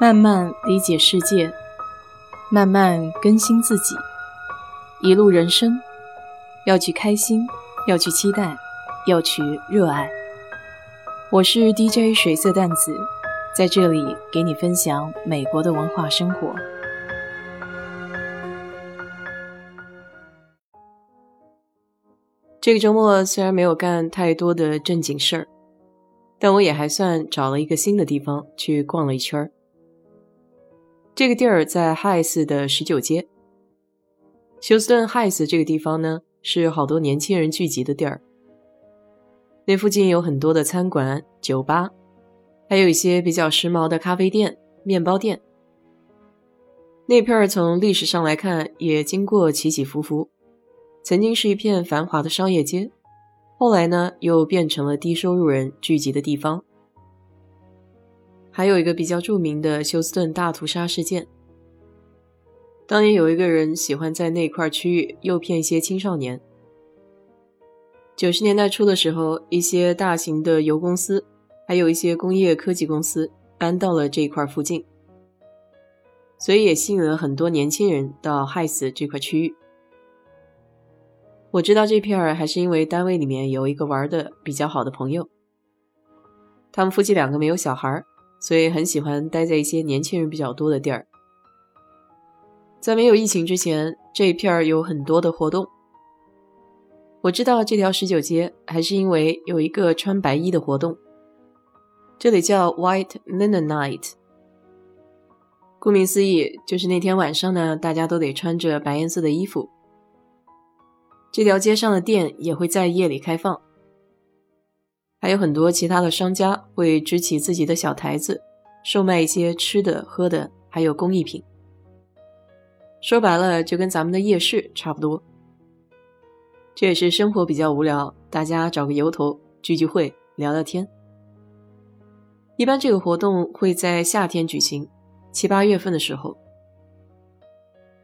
慢慢理解世界，慢慢更新自己。一路人生，要去开心，要去期待，要去热爱。我是 DJ 水色淡子，在这里给你分享美国的文化生活。这个周末虽然没有干太多的正经事儿，但我也还算找了一个新的地方去逛了一圈儿。这个地儿在 High 的十九街，休斯顿 High 这个地方呢，是好多年轻人聚集的地儿。那附近有很多的餐馆、酒吧，还有一些比较时髦的咖啡店、面包店。那片儿从历史上来看，也经过起起伏伏，曾经是一片繁华的商业街，后来呢，又变成了低收入人聚集的地方。还有一个比较著名的休斯顿大屠杀事件。当年有一个人喜欢在那块区域诱骗一些青少年。九十年代初的时候，一些大型的油公司，还有一些工业科技公司搬到了这一块附近，所以也吸引了很多年轻人到害死这块区域。我知道这片儿还是因为单位里面有一个玩的比较好的朋友，他们夫妻两个没有小孩儿。所以很喜欢待在一些年轻人比较多的地儿。在没有疫情之前，这一片儿有很多的活动。我知道这条十九街还是因为有一个穿白衣的活动，这里叫 White Linen Night。顾名思义，就是那天晚上呢，大家都得穿着白颜色的衣服。这条街上的店也会在夜里开放。还有很多其他的商家会支起自己的小台子，售卖一些吃的、喝的，还有工艺品。说白了，就跟咱们的夜市差不多。这也是生活比较无聊，大家找个由头聚聚会、聊聊天。一般这个活动会在夏天举行，七八月份的时候。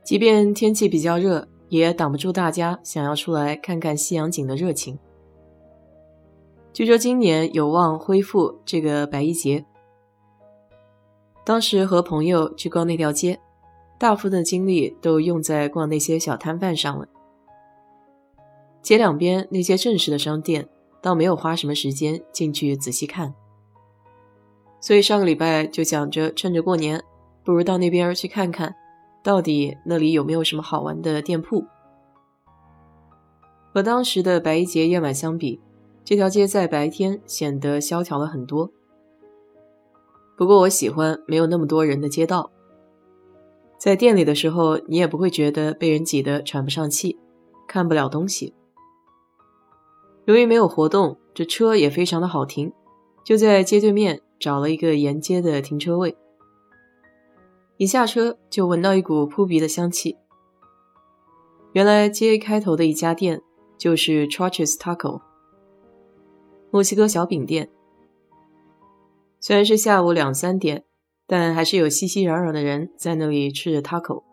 即便天气比较热，也挡不住大家想要出来看看夕阳景的热情。据说今年有望恢复这个白衣节。当时和朋友去逛那条街，大部分的精力都用在逛那些小摊贩上了。街两边那些正式的商店，倒没有花什么时间进去仔细看。所以上个礼拜就想着趁着过年，不如到那边去看看，到底那里有没有什么好玩的店铺。和当时的白衣节夜晚相比。这条街在白天显得萧条了很多，不过我喜欢没有那么多人的街道。在店里的时候，你也不会觉得被人挤得喘不上气，看不了东西。由于没有活动，这车也非常的好停，就在街对面找了一个沿街的停车位。一下车就闻到一股扑鼻的香气，原来街开头的一家店就是 Church's Taco。墨西哥小饼店，虽然是下午两三点，但还是有熙熙攘攘的人在那里吃着 taco。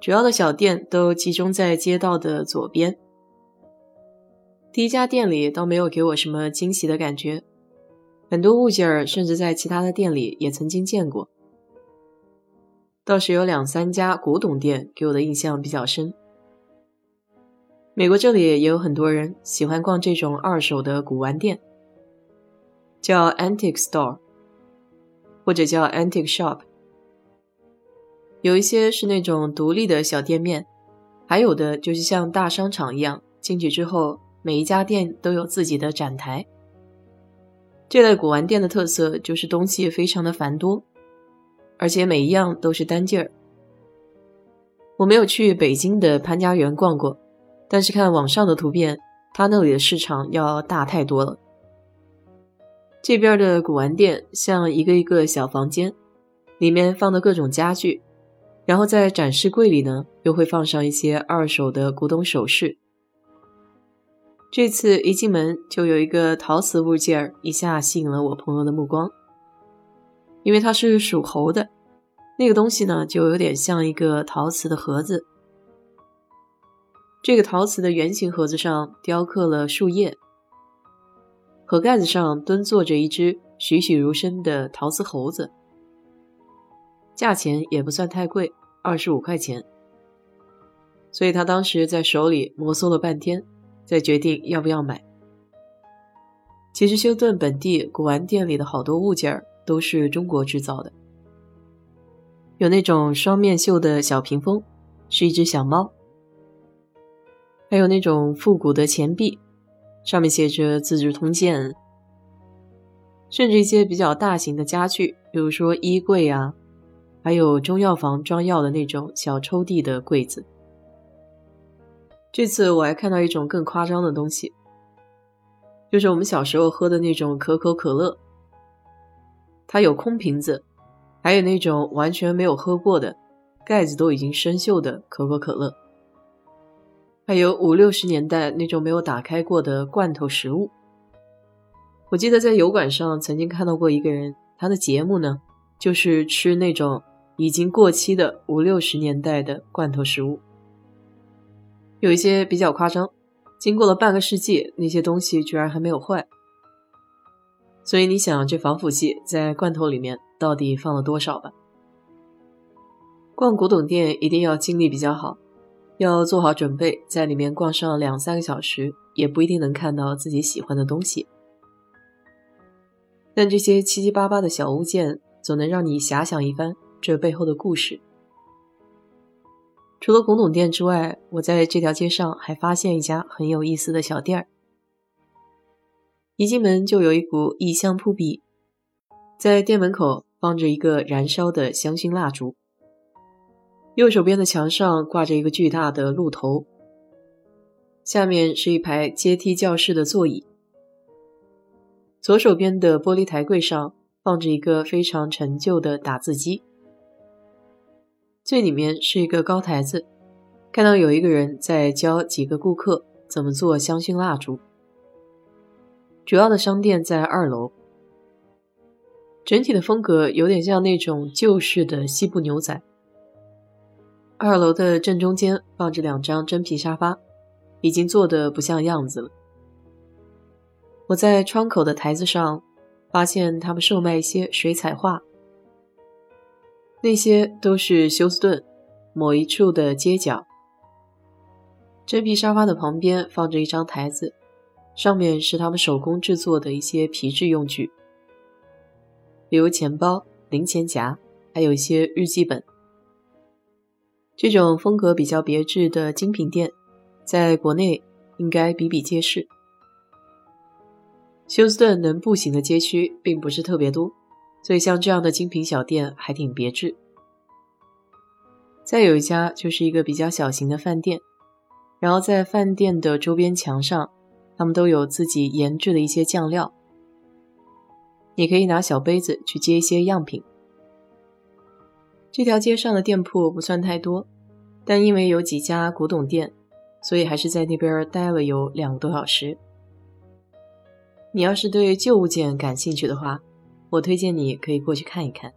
主要的小店都集中在街道的左边。第一家店里倒没有给我什么惊喜的感觉，很多物件儿甚至在其他的店里也曾经见过。倒是有两三家古董店给我的印象比较深。美国这里也有很多人喜欢逛这种二手的古玩店，叫 antique store，或者叫 antique shop。有一些是那种独立的小店面，还有的就是像大商场一样，进去之后每一家店都有自己的展台。这类古玩店的特色就是东西非常的繁多，而且每一样都是单件儿。我没有去北京的潘家园逛过。但是看网上的图片，他那里的市场要大太多了。这边的古玩店像一个一个小房间，里面放的各种家具，然后在展示柜里呢，又会放上一些二手的古董首饰。这次一进门就有一个陶瓷物件儿，一下吸引了我朋友的目光，因为它是属猴的，那个东西呢，就有点像一个陶瓷的盒子。这个陶瓷的圆形盒子上雕刻了树叶，盒盖子上蹲坐着一只栩栩如生的陶瓷猴子，价钱也不算太贵，二十五块钱。所以他当时在手里摩挲了半天，再决定要不要买。其实休顿本地古玩店里的好多物件都是中国制造的，有那种双面绣的小屏风，是一只小猫；还有那种复古的钱币，上面写着《资治通鉴》。甚至一些比较大型的家具，比如说衣柜啊，还有中药房装药的那种小抽屉的柜子。这次我还看到一种更夸张的东西，就是我们小时候喝的那种可口可乐，它有空瓶子，还有那种完全没有喝过的，盖子都已经生锈的可口可乐，还有五六十年代那种没有打开过的罐头食物。我记得在油管上曾经看到过一个人，他的节目呢，就是吃那种已经过期的五六十年代的罐头食物，有一些比较夸张，经过了半个世纪，那些东西居然还没有坏。所以你想，这防腐剂在罐头里面到底放了多少吧？逛古董店一定要精力比较好，要做好准备，在里面逛上两三个小时，也不一定能看到自己喜欢的东西。但这些七七八八的小物件，总能让你遐想一番这背后的故事。除了古董店之外，我在这条街上还发现一家很有意思的小店儿。一进门就有一股异香扑鼻，在店门口放着一个燃烧的香薰蜡烛，右手边的墙上挂着一个巨大的鹿头，下面是一排阶梯教室的座椅。左手边的玻璃台柜上放着一个非常陈旧的打字机，最里面是一个高台子，看到有一个人在教几个顾客怎么做香薰蜡烛。主要的商店在二楼，整体的风格有点像那种旧式的西部牛仔。二楼的正中间放着两张真皮沙发，已经做的不像样子了。我在窗口的台子上发现他们售卖一些水彩画，那些都是休斯顿某一处的街角。真皮沙发的旁边放着一张台子，上面是他们手工制作的一些皮质用具，比如钱包、零钱夹，还有一些日记本。这种风格比较别致的精品店，在国内应该比比皆是。休斯顿能步行的街区并不是特别多，所以像这样的精品小店还挺别致。再有一家就是一个比较小型的饭店，然后在饭店的周边墙上，他们都有自己研制的一些酱料，你可以拿小杯子去接一些样品。这条街上的店铺不算太多，但因为有几家古董店，所以还是在那边待了有两个多小时。你要是对旧物件感兴趣的话，我推荐你可以过去看一看。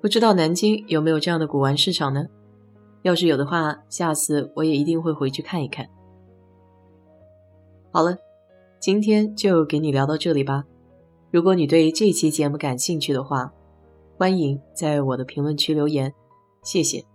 不知道南京有没有这样的古玩市场呢？要是有的话，下次我也一定会回去看一看。好了，今天就给你聊到这里吧。如果你对这期节目感兴趣的话，欢迎在我的评论区留言，谢谢。